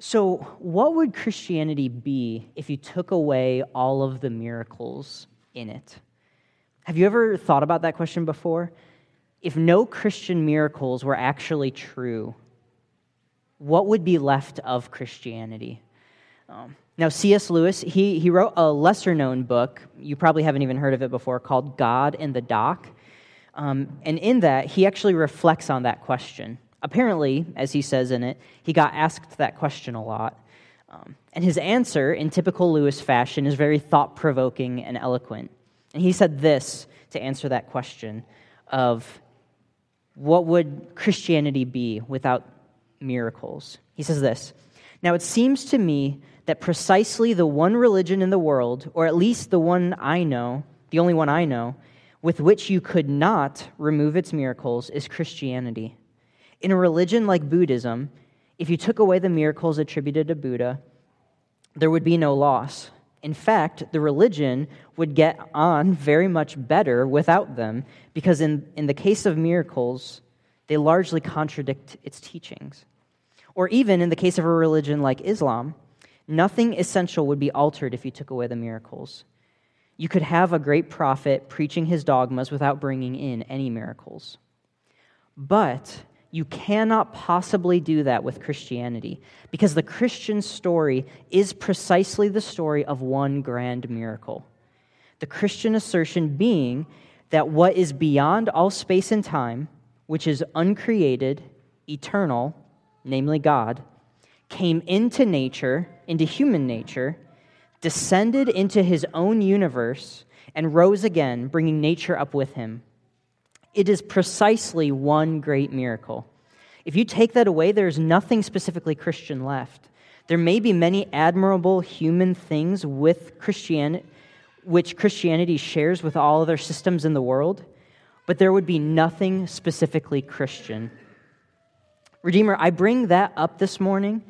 So, what would Christianity be if you took away all of the miracles in it? Have you ever thought about that question before? If no Christian miracles were actually true, what would be left of Christianity? Um, now, C.S. Lewis, he, he wrote a lesser known book, you probably haven't even heard of it before, called God in the Dock. Um, and in that, he actually reflects on that question. Apparently, as he says in it, he got asked that question a lot. Um, and his answer, in typical Lewis fashion, is very thought provoking and eloquent. And he said this to answer that question of what would Christianity be without miracles? He says this Now it seems to me that precisely the one religion in the world, or at least the one I know, the only one I know, with which you could not remove its miracles is Christianity. In a religion like Buddhism, if you took away the miracles attributed to Buddha, there would be no loss. In fact, the religion would get on very much better without them, because in, in the case of miracles, they largely contradict its teachings. Or even in the case of a religion like Islam, nothing essential would be altered if you took away the miracles. You could have a great prophet preaching his dogmas without bringing in any miracles. But you cannot possibly do that with Christianity because the Christian story is precisely the story of one grand miracle. The Christian assertion being that what is beyond all space and time, which is uncreated, eternal, namely God, came into nature, into human nature, descended into his own universe, and rose again, bringing nature up with him. It is precisely one great miracle. If you take that away, there's nothing specifically Christian left. There may be many admirable human things with Christianity, which Christianity shares with all other systems in the world, but there would be nothing specifically Christian. Redeemer, I bring that up this morning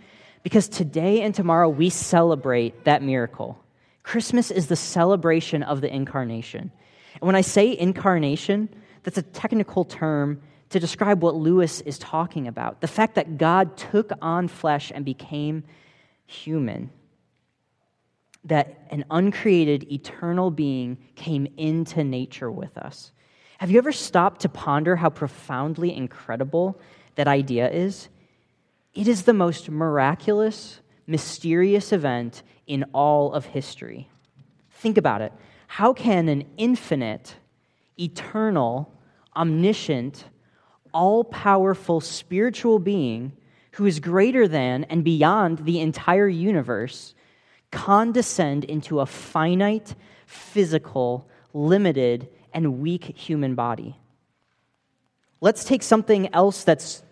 because today and tomorrow we celebrate that miracle. Christmas is the celebration of the incarnation. And when I say incarnation, that's a technical term to describe what Lewis is talking about the fact that God took on flesh and became human. That an uncreated, eternal being came into nature with us. Have you ever stopped to ponder how profoundly incredible that idea is? It is the most miraculous, mysterious event in all of history. Think about it. How can an infinite, eternal, omniscient, all powerful spiritual being who is greater than and beyond the entire universe condescend into a finite, physical, limited, and weak human body? Let's take something else that's,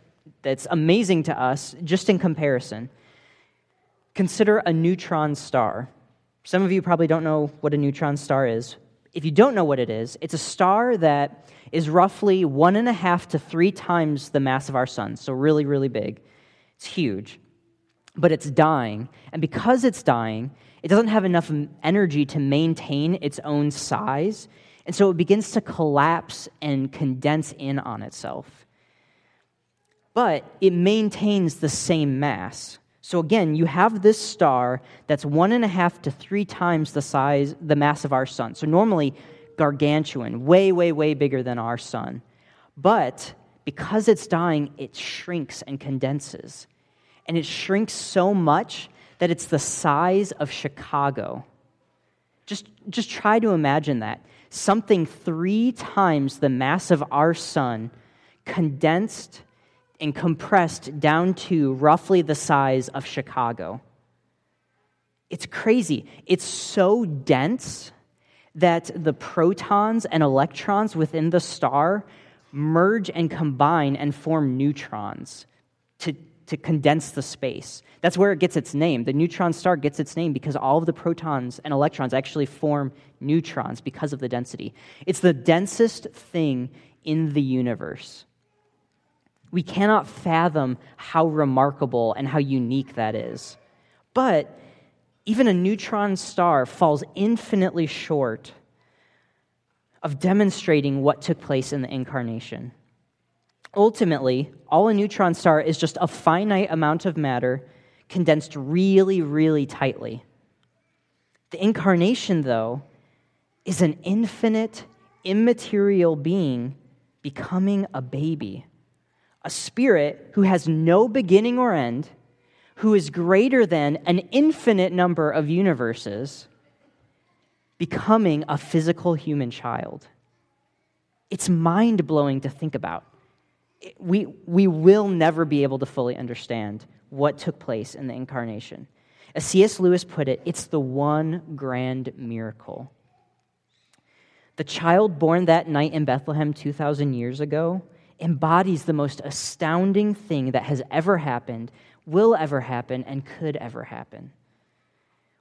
that's amazing to us, just in comparison. Consider a neutron star. Some of you probably don't know what a neutron star is. If you don't know what it is, it's a star that is roughly one and a half to three times the mass of our sun, so really, really big. It's huge. But it's dying. And because it's dying, it doesn't have enough energy to maintain its own size. And so it begins to collapse and condense in on itself. But it maintains the same mass. So again, you have this star that's one and a half to three times the size, the mass of our sun. So normally, gargantuan, way, way, way bigger than our sun. But because it's dying, it shrinks and condenses. And it shrinks so much that it's the size of Chicago. Just, just try to imagine that. Something three times the mass of our sun condensed and compressed down to roughly the size of Chicago. It's crazy. It's so dense that the protons and electrons within the star merge and combine and form neutrons to, to condense the space. That's where it gets its name. The neutron star gets its name because all of the protons and electrons actually form neutrons because of the density. It's the densest thing in the universe. We cannot fathom how remarkable and how unique that is. But even a neutron star falls infinitely short of demonstrating what took place in the incarnation. Ultimately, all a neutron star is just a finite amount of matter condensed really, really tightly. The incarnation, though, is an infinite, immaterial being becoming a baby, a spirit who has no beginning or end, who is greater than an infinite number of universes, becoming a physical human child. It's mind blowing to think about. We, we will never be able to fully understand what took place in the incarnation. As C.S. Lewis put it, it's the one grand miracle. The child born that night in Bethlehem 2,000 years ago embodies the most astounding thing that has ever happened, will ever happen, and could ever happen.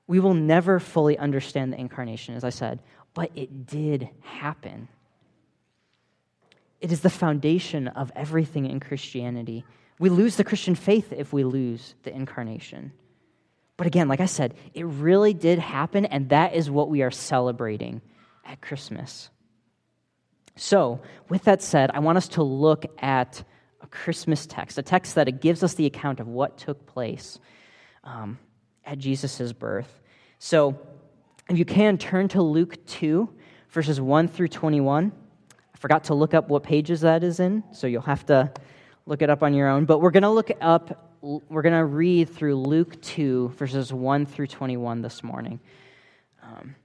We will never fully understand the incarnation, as I said, but it did happen. It is the foundation of everything in Christianity. We lose the Christian faith if we lose the incarnation. But again, like I said, it really did happen, and that is what we are celebrating at Christmas. So, with that said, I want us to look at a Christmas text, a text that gives us the account of what took place um, at Jesus' birth. So, if you can, turn to Luke 2, verses 1 through 21. I forgot to look up what pages that is in, so you'll have to look it up on your own. But we're going to look up, we're going to read through Luke 2, verses 1 through 21 this morning. Um,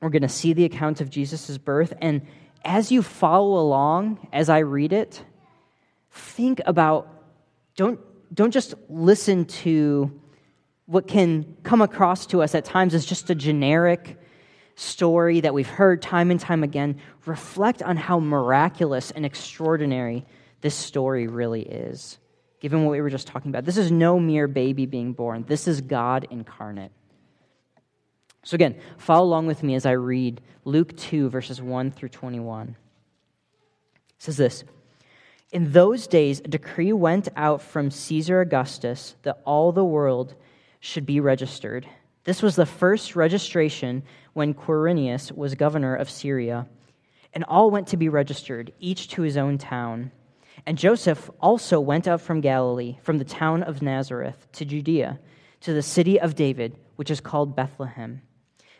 we're going to see the account of Jesus' birth. And as you follow along, as I read it, think about, don't, don't just listen to what can come across to us at times as just a generic story that we've heard time and time again. Reflect on how miraculous and extraordinary this story really is, given what we were just talking about. This is no mere baby being born, this is God incarnate. So, again, follow along with me as I read Luke 2, verses 1 through 21. It says this In those days, a decree went out from Caesar Augustus that all the world should be registered. This was the first registration when Quirinius was governor of Syria. And all went to be registered, each to his own town. And Joseph also went up from Galilee, from the town of Nazareth, to Judea, to the city of David, which is called Bethlehem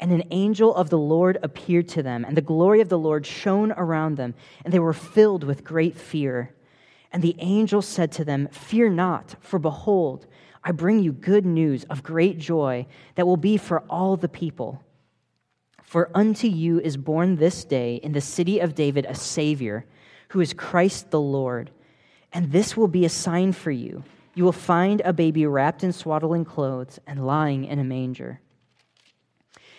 And an angel of the Lord appeared to them, and the glory of the Lord shone around them, and they were filled with great fear. And the angel said to them, Fear not, for behold, I bring you good news of great joy that will be for all the people. For unto you is born this day in the city of David a Savior, who is Christ the Lord. And this will be a sign for you. You will find a baby wrapped in swaddling clothes and lying in a manger.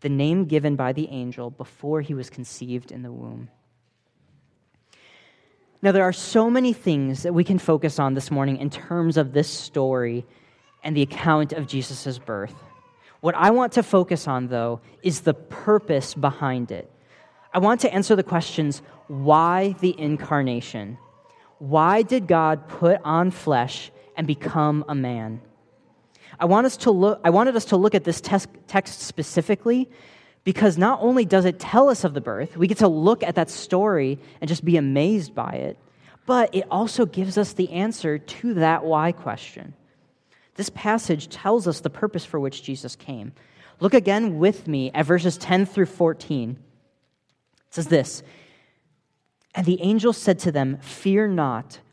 the name given by the angel before he was conceived in the womb. Now, there are so many things that we can focus on this morning in terms of this story and the account of Jesus' birth. What I want to focus on, though, is the purpose behind it. I want to answer the questions why the incarnation? Why did God put on flesh and become a man? I, want us to look, I wanted us to look at this text specifically Because not only does it tell us of the birth, we get to look at that story and just be amazed by it, but it also gives us the answer to that why question. This passage tells us the purpose for which Jesus came. Look again with me at verses 10 through 14. It says this And the angel said to them, Fear not,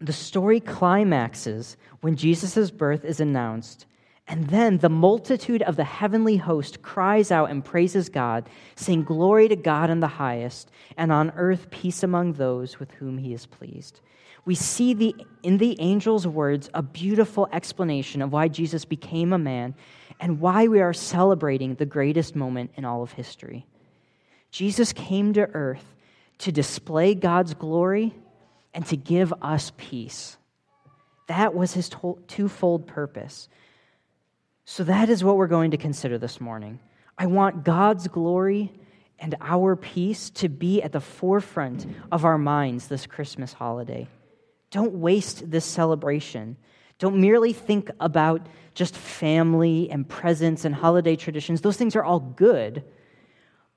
The story climaxes when Jesus' birth is announced, and then the multitude of the heavenly host cries out and praises God, saying, Glory to God in the highest, and on earth peace among those with whom he is pleased. We see the, in the angel's words a beautiful explanation of why Jesus became a man and why we are celebrating the greatest moment in all of history. Jesus came to earth to display God's glory and to give us peace. That was his twofold purpose. So, that is what we're going to consider this morning. I want God's glory and our peace to be at the forefront of our minds this Christmas holiday. Don't waste this celebration. Don't merely think about just family and presents and holiday traditions. Those things are all good,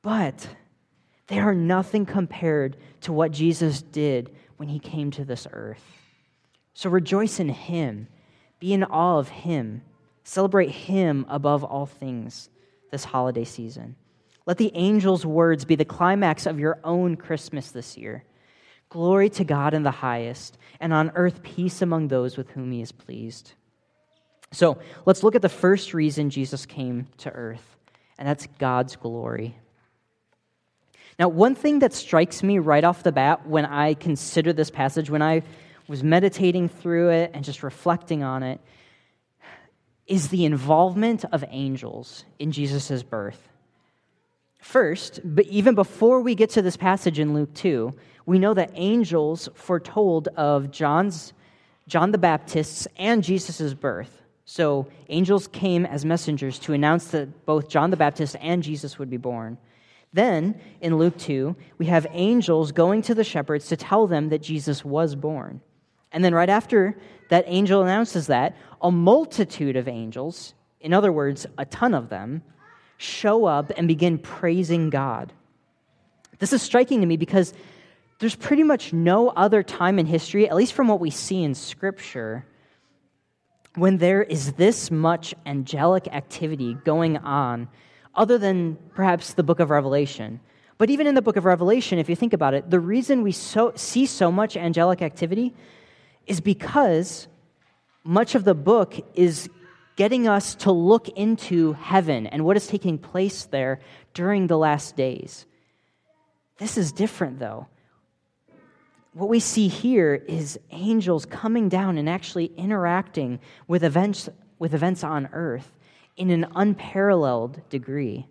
but they are nothing compared to what Jesus did when he came to this earth. So rejoice in him, be in awe of him, celebrate him above all things this holiday season. Let the angel's words be the climax of your own Christmas this year. Glory to God in the highest, and on earth peace among those with whom he is pleased. So let's look at the first reason Jesus came to earth, and that's God's glory. Now, one thing that strikes me right off the bat when I consider this passage, when I was meditating through it and just reflecting on it, is the involvement of angels in Jesus' birth. First, but even before we get to this passage in Luke 2, we know that angels foretold of John's, John the Baptist's and Jesus' birth. So angels came as messengers to announce that both John the Baptist and Jesus would be born. Then, in Luke 2, we have angels going to the shepherds to tell them that Jesus was born. And then, right after that angel announces that, a multitude of angels, in other words, a ton of them, show up and begin praising God. This is striking to me because there's pretty much no other time in history, at least from what we see in Scripture, when there is this much angelic activity going on other than perhaps the book of Revelation. But even in the book of Revelation, if you think about it, the reason we so, see so much angelic activity is because much of the book is getting us to look into heaven and what is taking place there during the last days. This is different, though. What we see here is angels coming down and actually interacting with events, with events on earth in an unparalleled degree.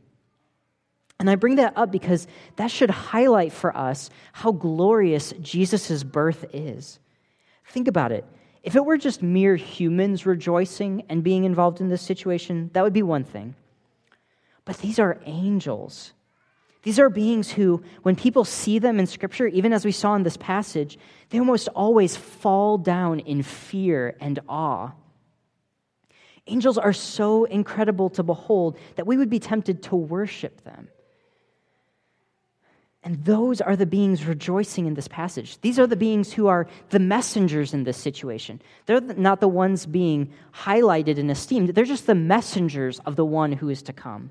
And I bring that up because that should highlight for us how glorious Jesus' birth is. Think about it. If it were just mere humans rejoicing and being involved in this situation, that would be one thing. But these are angels. These are beings who, when people see them in Scripture, even as we saw in this passage, they almost always fall down in fear and awe. Angels are so incredible to behold that we would be tempted to worship them. And those are the beings rejoicing in this passage. These are the beings who are the messengers in this situation. They're not the ones being highlighted and esteemed, they're just the messengers of the one who is to come.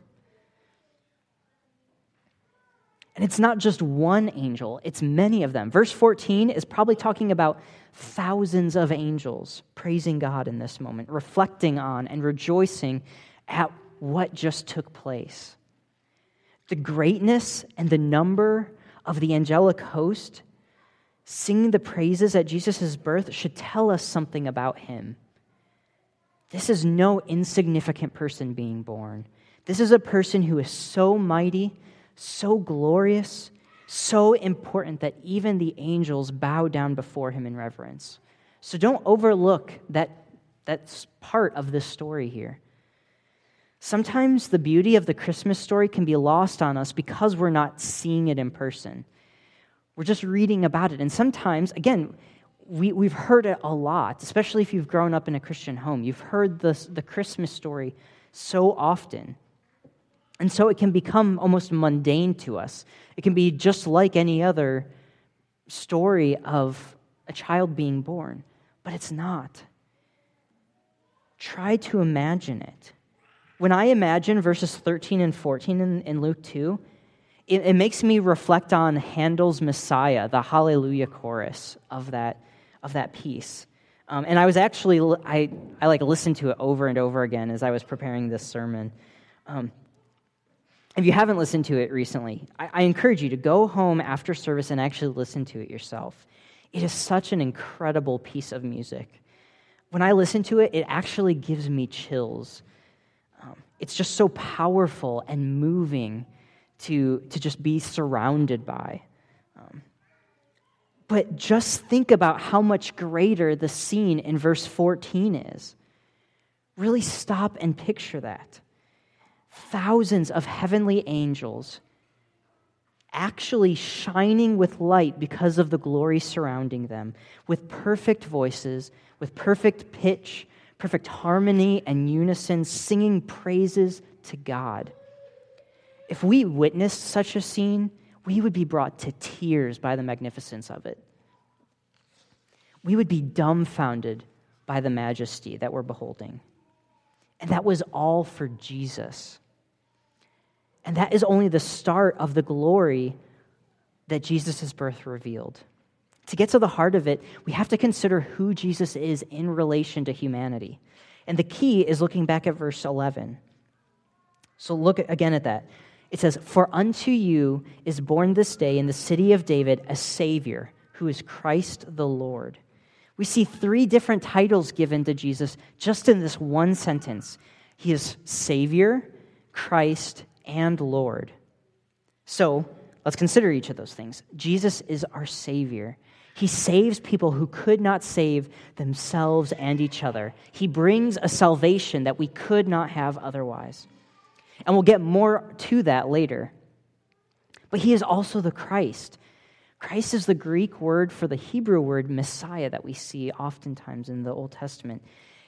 And it's not just one angel, it's many of them. Verse 14 is probably talking about thousands of angels praising God in this moment, reflecting on and rejoicing at what just took place. The greatness and the number of the angelic host singing the praises at Jesus' birth should tell us something about him. This is no insignificant person being born. This is a person who is so mighty, so glorious, so important that even the angels bow down before him in reverence. So don't overlook that that's part of this story here. Sometimes the beauty of the Christmas story can be lost on us because we're not seeing it in person. We're just reading about it. And sometimes, again, we, we've heard it a lot, especially if you've grown up in a Christian home. You've heard the the Christmas story so often. And so it can become almost mundane to us. It can be just like any other story of a child being born, but it's not. Try to imagine it. When I imagine verses 13 and 14 in, in Luke 2, it, it, makes me reflect on Handel's Messiah, the Hallelujah chorus of that, of that piece. Um, and I was actually, I, I like listened to it over and over again as I was preparing this sermon. Um, if you haven't listened to it recently, I, I encourage you to go home after service and actually listen to it yourself. It is such an incredible piece of music. When I listen to it, it actually gives me chills. Um, it's just so powerful and moving to, to just be surrounded by. Um, but just think about how much greater the scene in verse 14 is. Really stop and picture that thousands of heavenly angels actually shining with light because of the glory surrounding them, with perfect voices, with perfect pitch, perfect harmony and unison, singing praises to God. If we witnessed such a scene, we would be brought to tears by the magnificence of it. We would be dumbfounded by the majesty that we're beholding. And that was all for Jesus. And that is only the start of the glory that Jesus' birth revealed. To get to the heart of it, we have to consider who Jesus is in relation to humanity. And the key is looking back at verse 11. So look again at that. It says, For unto you is born this day in the city of David a Savior, who is Christ the Lord. We see three different titles given to Jesus just in this one sentence He is Savior, Christ, and Lord. So let's consider each of those things. Jesus is our Savior. He saves people who could not save themselves and each other. He brings a salvation that we could not have otherwise. And we'll get more to that later. But he is also the Christ. Christ is the Greek word for the Hebrew word Messiah that we see oftentimes in the Old Testament.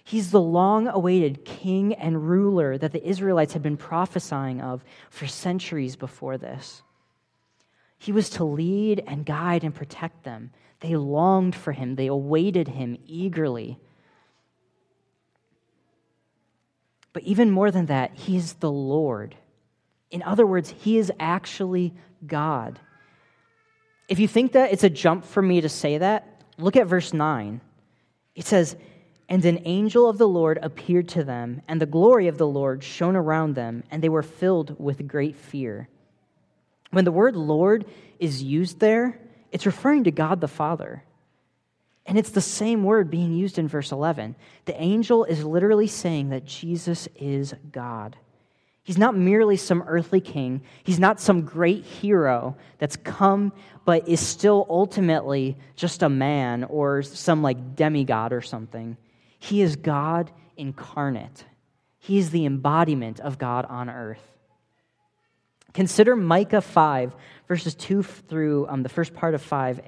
He's the long awaited king and ruler that the Israelites had been prophesying of for centuries before this. He was to lead and guide and protect them. They longed for him, they awaited him eagerly. But even more than that, he is the Lord. In other words, he is actually God. If you think that it's a jump for me to say that, look at verse 9. It says, and an angel of the Lord appeared to them, and the glory of the Lord shone around them, and they were filled with great fear. When the word Lord is used there, it's referring to God the Father. And it's the same word being used in verse 11. The angel is literally saying that Jesus is God. He's not merely some earthly king. He's not some great hero that's come but is still ultimately just a man or some like demigod or something. He is God incarnate, He is the embodiment of God on earth. Consider Micah 5, verses 2 through um, the first part of 5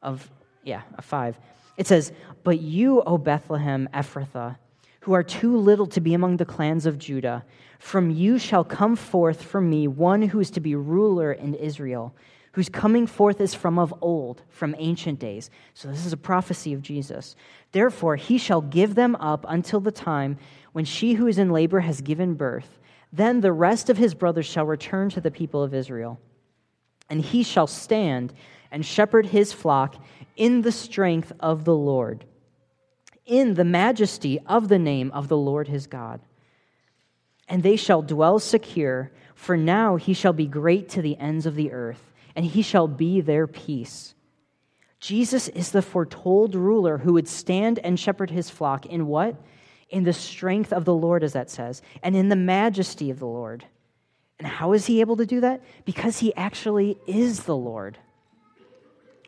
of yeah, 5. It says, But you, O Bethlehem Ephrathah, who are too little to be among the clans of Judah, from you shall come forth for me one who is to be ruler in Israel whose coming forth is from of old, from ancient days. So this is a prophecy of Jesus. Therefore, he shall give them up until the time when she who is in labor has given birth. Then the rest of his brothers shall return to the people of Israel. And he shall stand and shepherd his flock in the strength of the Lord, in the majesty of the name of the Lord his God. And they shall dwell secure, for now he shall be great to the ends of the earth and he shall be their peace. Jesus is the foretold ruler who would stand and shepherd his flock in what? in the strength of the Lord, as that says, and in the majesty of the Lord. And how is he able to do that? Because he actually is the Lord.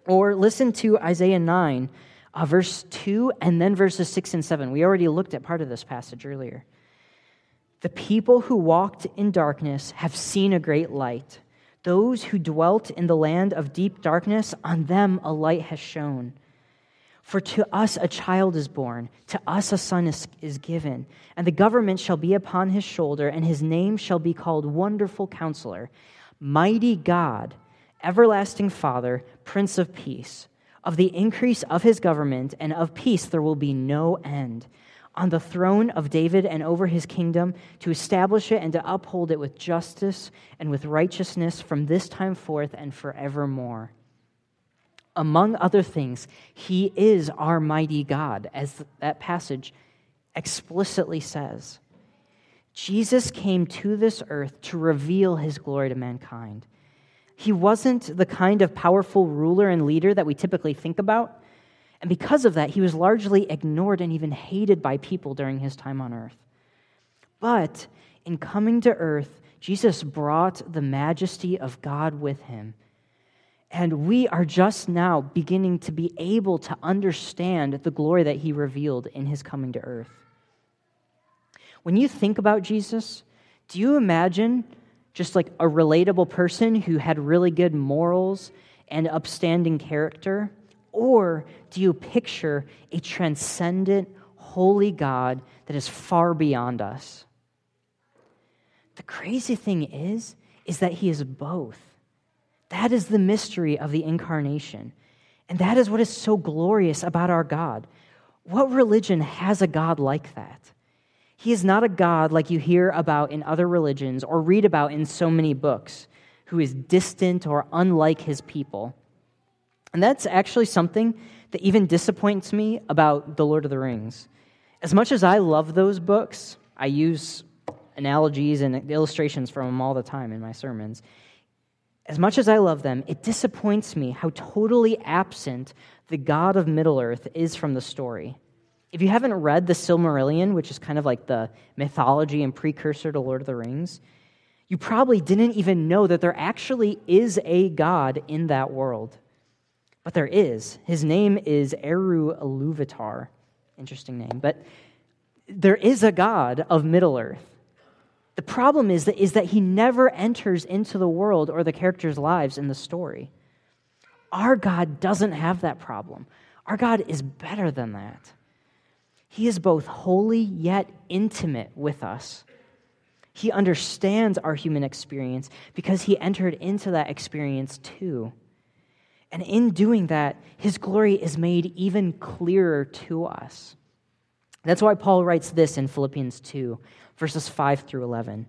Or listen to Isaiah 9, uh, verse 2, and then verses 6 and 7. We already looked at part of this passage earlier. The people who walked in darkness have seen a great light. Those who dwelt in the land of deep darkness, on them a light has shone. For to us a child is born, to us a son is, is, given, and the government shall be upon his shoulder, and his name shall be called Wonderful Counselor, Mighty God, Everlasting Father, Prince of Peace. Of the increase of his government and of peace there will be no end. On the throne of David and over his kingdom, to establish it and to uphold it with justice and with righteousness from this time forth and forevermore. Among other things, he is our mighty God, as that passage explicitly says. Jesus came to this earth to reveal his glory to mankind. He wasn't the kind of powerful ruler and leader that we typically think about. And because of that, he was largely ignored and even hated by people during his time on earth. But in coming to earth, Jesus brought the majesty of God with him and we are just now beginning to be able to understand the glory that he revealed in his coming to earth. When you think about Jesus, do you imagine just like a relatable person who had really good morals and upstanding character? Or do you picture a transcendent, holy God that is far beyond us? The crazy thing is, is that he is both. That is the mystery of the incarnation. And that is what is so glorious about our God. What religion has a God like that? He is not a God like you hear about in other religions or read about in so many books, who is distant or unlike his people. And that's actually something that even disappoints me about The Lord of the Rings. As much as I love those books, I use analogies and illustrations from them all the time in my sermons as much as I love them, it disappoints me how totally absent the God of Middle Earth is from the story. If you haven't read the Silmarillion, which is kind of like the mythology and precursor to Lord of the Rings, you probably didn't even know that there actually is a God in that world. But there is. His name is Eru Iluvatar. Interesting name. But there is a God of Middle Earth. The problem is that, is that he never enters into the world or the characters' lives in the story. Our God doesn't have that problem. Our God is better than that. He is both holy yet intimate with us. He understands our human experience because he entered into that experience too. And in doing that, his glory is made even clearer to us. That's why Paul writes this in Philippians 2 verses 5 through 11.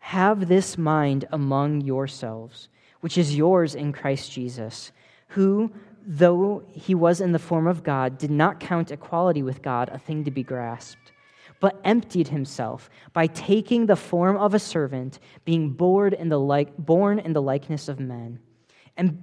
Have this mind among yourselves, which is yours in Christ Jesus, who, though he was in the form of God, did not count equality with God a thing to be grasped, but emptied himself by taking the form of a servant, being born in the, like, born in the likeness of men. And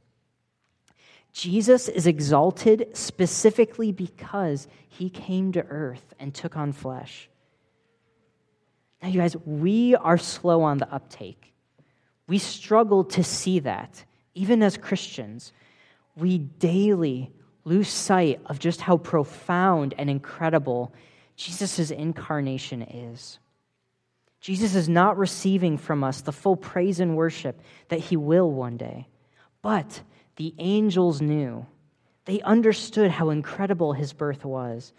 Jesus is exalted specifically because he came to earth and took on flesh. Now, you guys, we are slow on the uptake. We struggle to see that. Even as Christians, we daily lose sight of just how profound and incredible Jesus' incarnation is. Jesus is not receiving from us the full praise and worship that he will one day. But the angels knew. They understood how incredible his birth was.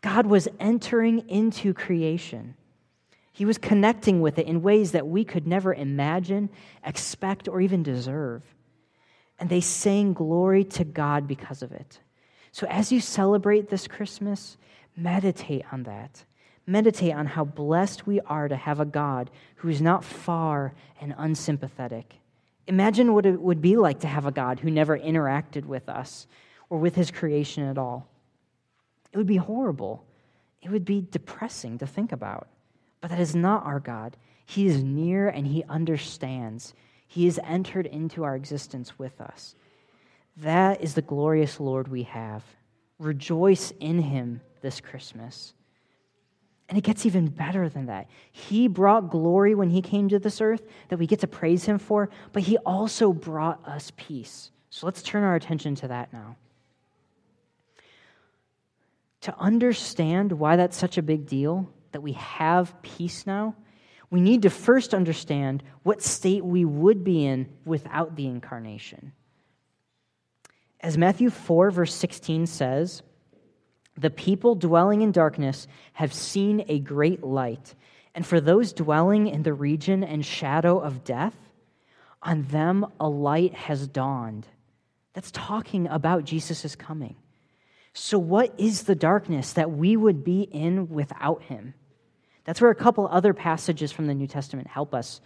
God was entering into creation. He was connecting with it in ways that we could never imagine, expect, or even deserve. And they sang glory to God because of it. So as you celebrate this Christmas, meditate on that. meditate on how blessed we are to have a God who is not far and unsympathetic. Imagine what it would be like to have a God who never interacted with us or with his creation at all. It would be horrible. It would be depressing to think about. But that is not our God. He is near and he understands. He has entered into our existence with us. That is the glorious Lord we have. Rejoice in him this Christmas. And it gets even better than that. He brought glory when he came to this earth that we get to praise him for, but he also brought us peace. So let's turn our attention to that now. To understand why that's such a big deal, that we have peace now, we need to first understand what state we would be in without the incarnation. As Matthew 4, verse 16 says, the people dwelling in darkness have seen a great light. And for those dwelling in the region and shadow of death, on them a light has dawned. That's talking about Jesus' coming. So, what is the darkness that we would be in without him? That's where a couple other passages from the New Testament help us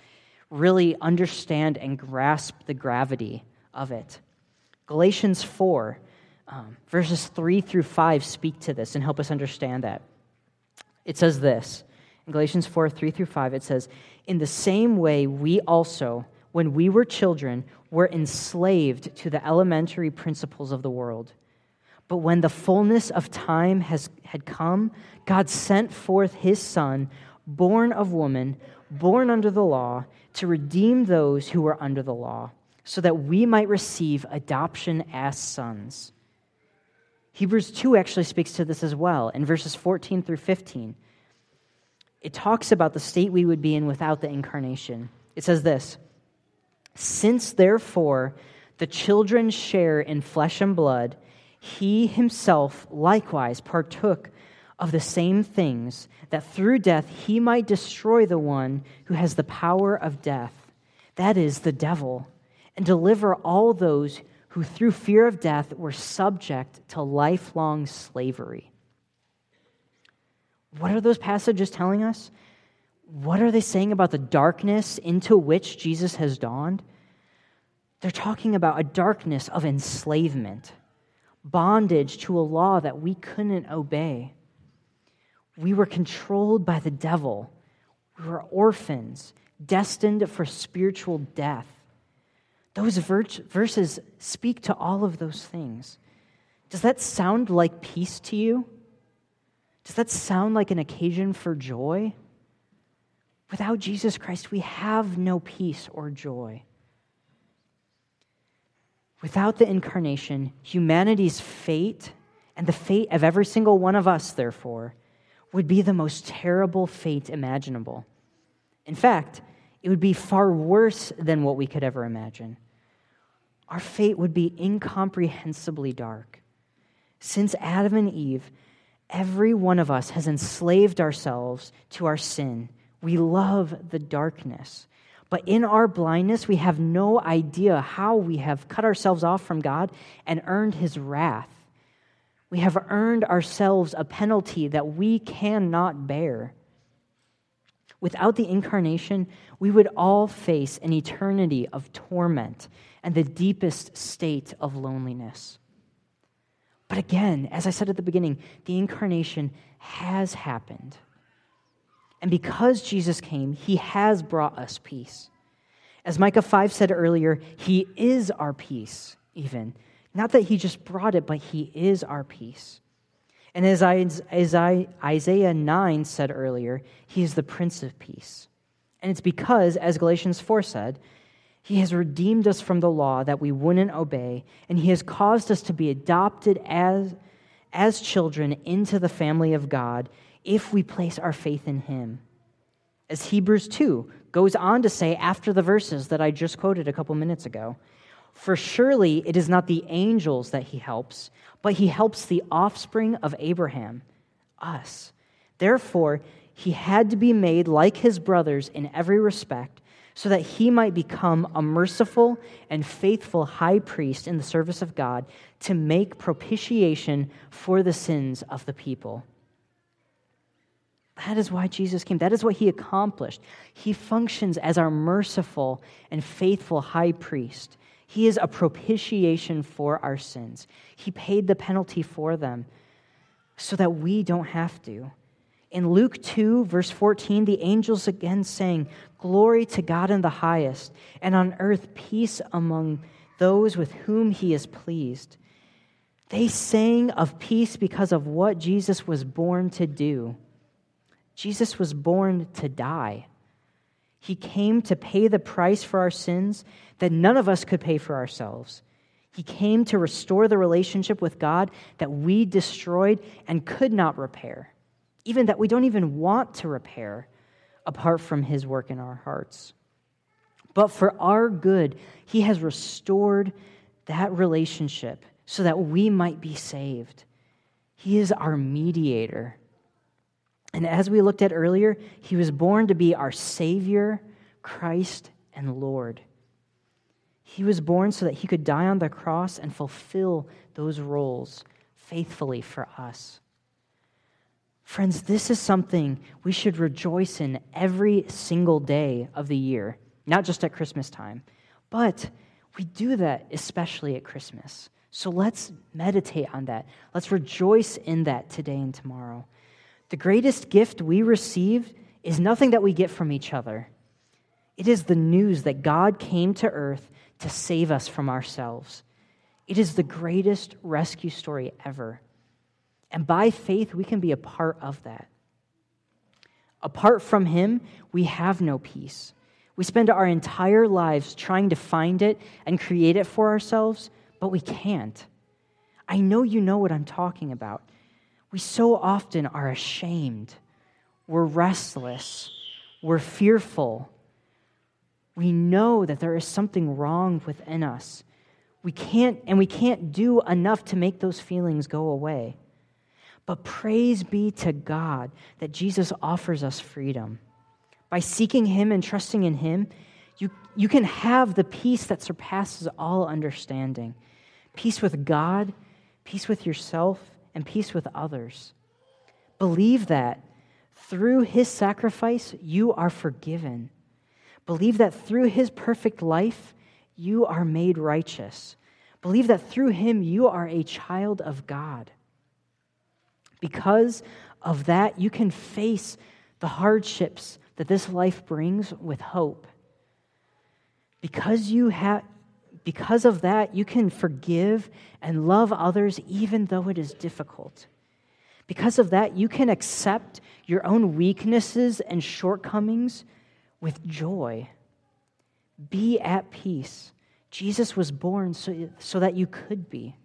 really understand and grasp the gravity of it. Galatians 4 um, verses 3 through 5 speak to this and help us understand that. It says this in Galatians 4 3 through 5, it says, In the same way, we also, when we were children, were enslaved to the elementary principles of the world. But when the fullness of time has, had come, God sent forth his Son, born of woman, born under the law, to redeem those who were under the law, so that we might receive adoption as sons. Hebrews 2 actually speaks to this as well in verses 14 through 15. It talks about the state we would be in without the incarnation. It says this Since therefore the children share in flesh and blood, he himself likewise partook of the same things, that through death he might destroy the one who has the power of death, that is, the devil, and deliver all those who through fear of death were subject to lifelong slavery. What are those passages telling us? What are they saying about the darkness into which Jesus has dawned? They're talking about a darkness of enslavement, bondage to a law that we couldn't obey. We were controlled by the devil. We were orphans, destined for spiritual death. Those verses speak to all of those things. Does that sound like peace to you? Does that sound like an occasion for joy? Without Jesus Christ, we have no peace or joy. Without the incarnation, humanity's fate, and the fate of every single one of us, therefore, would be the most terrible fate imaginable. In fact, it would be far worse than what we could ever imagine. Our fate would be incomprehensibly dark. Since Adam and Eve, every one of us has enslaved ourselves to our sin. We love the darkness. But in our blindness, we have no idea how we have cut ourselves off from God and earned his wrath. We have earned ourselves a penalty that we cannot bear. Without the incarnation, we would all face an eternity of torment and the deepest state of loneliness. But again, as I said at the beginning, the incarnation has happened. And because Jesus came, he has brought us peace. As Micah 5 said earlier, he is our peace, even. Not that he just brought it, but he is our peace. And as, Isaiah 9 said earlier, he is the Prince of Peace. And it's because, as Galatians 4 said, he has redeemed us from the law that we wouldn't obey, and he has caused us to be adopted as, as children into the family of God if we place our faith in him. As Hebrews 2 goes on to say after the verses that I just quoted a couple minutes ago, for surely it is not the angels that he helps, but he helps the offspring of Abraham, us. Therefore, he had to be made like his brothers in every respect, so that he might become a merciful and faithful high priest in the service of God to make propitiation for the sins of the people. That is why Jesus came. That is what he accomplished. He functions as our merciful and faithful high priest. He is a propitiation for our sins. He paid the penalty for them so that we don't have to. In Luke 2, verse 14, the angels again saying, Glory to God in the highest, and on earth peace among those with whom he is pleased. They sang of peace because of what Jesus was born to do. Jesus was born to die. He came to pay the price for our sins that none of us could pay for ourselves. He came to restore the relationship with God that we destroyed and could not repair, even that we don't even want to repair apart from His work in our hearts. But for our good, He has restored that relationship so that we might be saved. He is our mediator. And as we looked at earlier, he was born to be our Savior, Christ, and Lord. He was born so that he could die on the cross and fulfill those roles faithfully for us. Friends, this is something we should rejoice in every single day of the year, not just at Christmas time, but we do that especially at Christmas. So let's meditate on that. Let's rejoice in that today and tomorrow. The greatest gift we receive is nothing that we get from each other. It is the news that God came to earth to save us from ourselves. It is the greatest rescue story ever. And by faith, we can be a part of that. Apart from Him, we have no peace. We spend our entire lives trying to find it and create it for ourselves, but we can't. I know you know what I'm talking about. We so often are ashamed, we're restless, we're fearful. We know that there is something wrong within us. We can't, and we can't do enough to make those feelings go away. But praise be to God that Jesus offers us freedom. By seeking Him and trusting in Him, you, you can have the peace that surpasses all understanding peace with God, peace with yourself, and peace with others. Believe that through his sacrifice, you are forgiven. Believe that through his perfect life, you are made righteous. Believe that through him, you are a child of God. Because of that, you can face the hardships that this life brings with hope. Because you have because of that, you can forgive and love others even though it is difficult. Because of that, you can accept your own weaknesses and shortcomings with joy. Be at peace. Jesus was born so, so that you could be.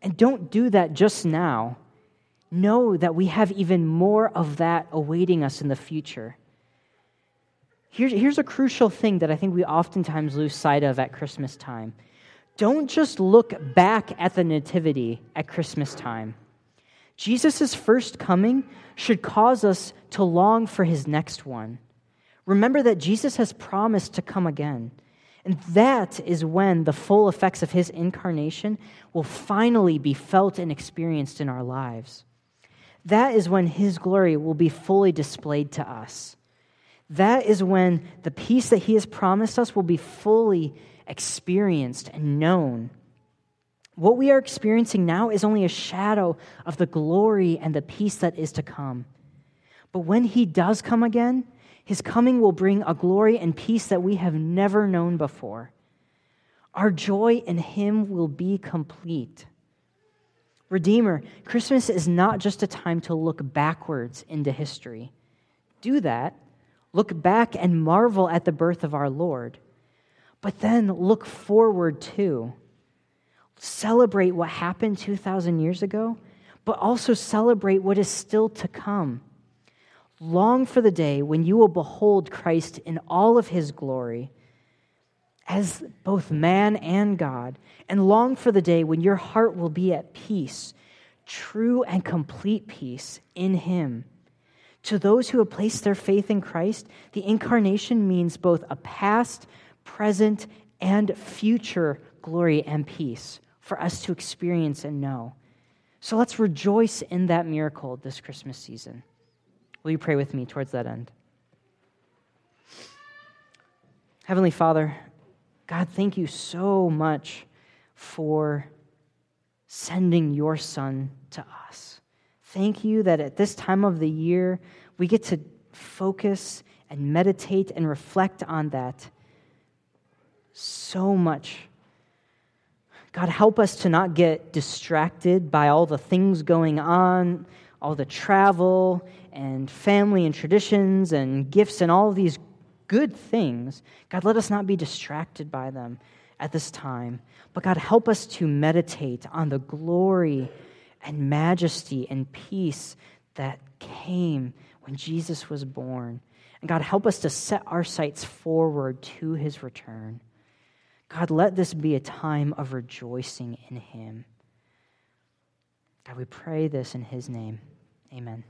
And don't do that just now. Know that we have even more of that awaiting us in the future. Here's, here's a crucial thing that I think we oftentimes lose sight of at Christmas time. Don't just look back at the Nativity at Christmas time. Jesus' first coming should cause us to long for his next one. Remember that Jesus has promised to come again. And that is when the full effects of his incarnation will finally be felt and experienced in our lives. That is when his glory will be fully displayed to us that is when the peace that He has promised us will be fully experienced and known. What we are experiencing now is only a shadow of the glory and the peace that is to come. But when He does come again, His coming will bring a glory and peace that we have never known before. Our joy in Him will be complete. Redeemer, Christmas is not just a time to look backwards into history. Do that, Look back and marvel at the birth of our Lord. But then look forward too. Celebrate what happened 2,000 years ago, but also celebrate what is still to come. Long for the day when you will behold Christ in all of his glory as both man and God, and long for the day when your heart will be at peace, true and complete peace in him to those who have placed their faith in Christ, the incarnation means both a past, present, and future glory and peace for us to experience and know. So let's rejoice in that miracle this Christmas season. Will you pray with me towards that end? Heavenly Father, God, thank you so much for sending your Son to us. Thank you that at this time of the year, we get to focus and meditate and reflect on that so much. God, help us to not get distracted by all the things going on, all the travel and family and traditions and gifts and all these good things. God, let us not be distracted by them at this time. But God, help us to meditate on the glory and majesty and peace that came when Jesus was born. And God, help us to set our sights forward to his return. God, let this be a time of rejoicing in him. God, we pray this in his name. Amen.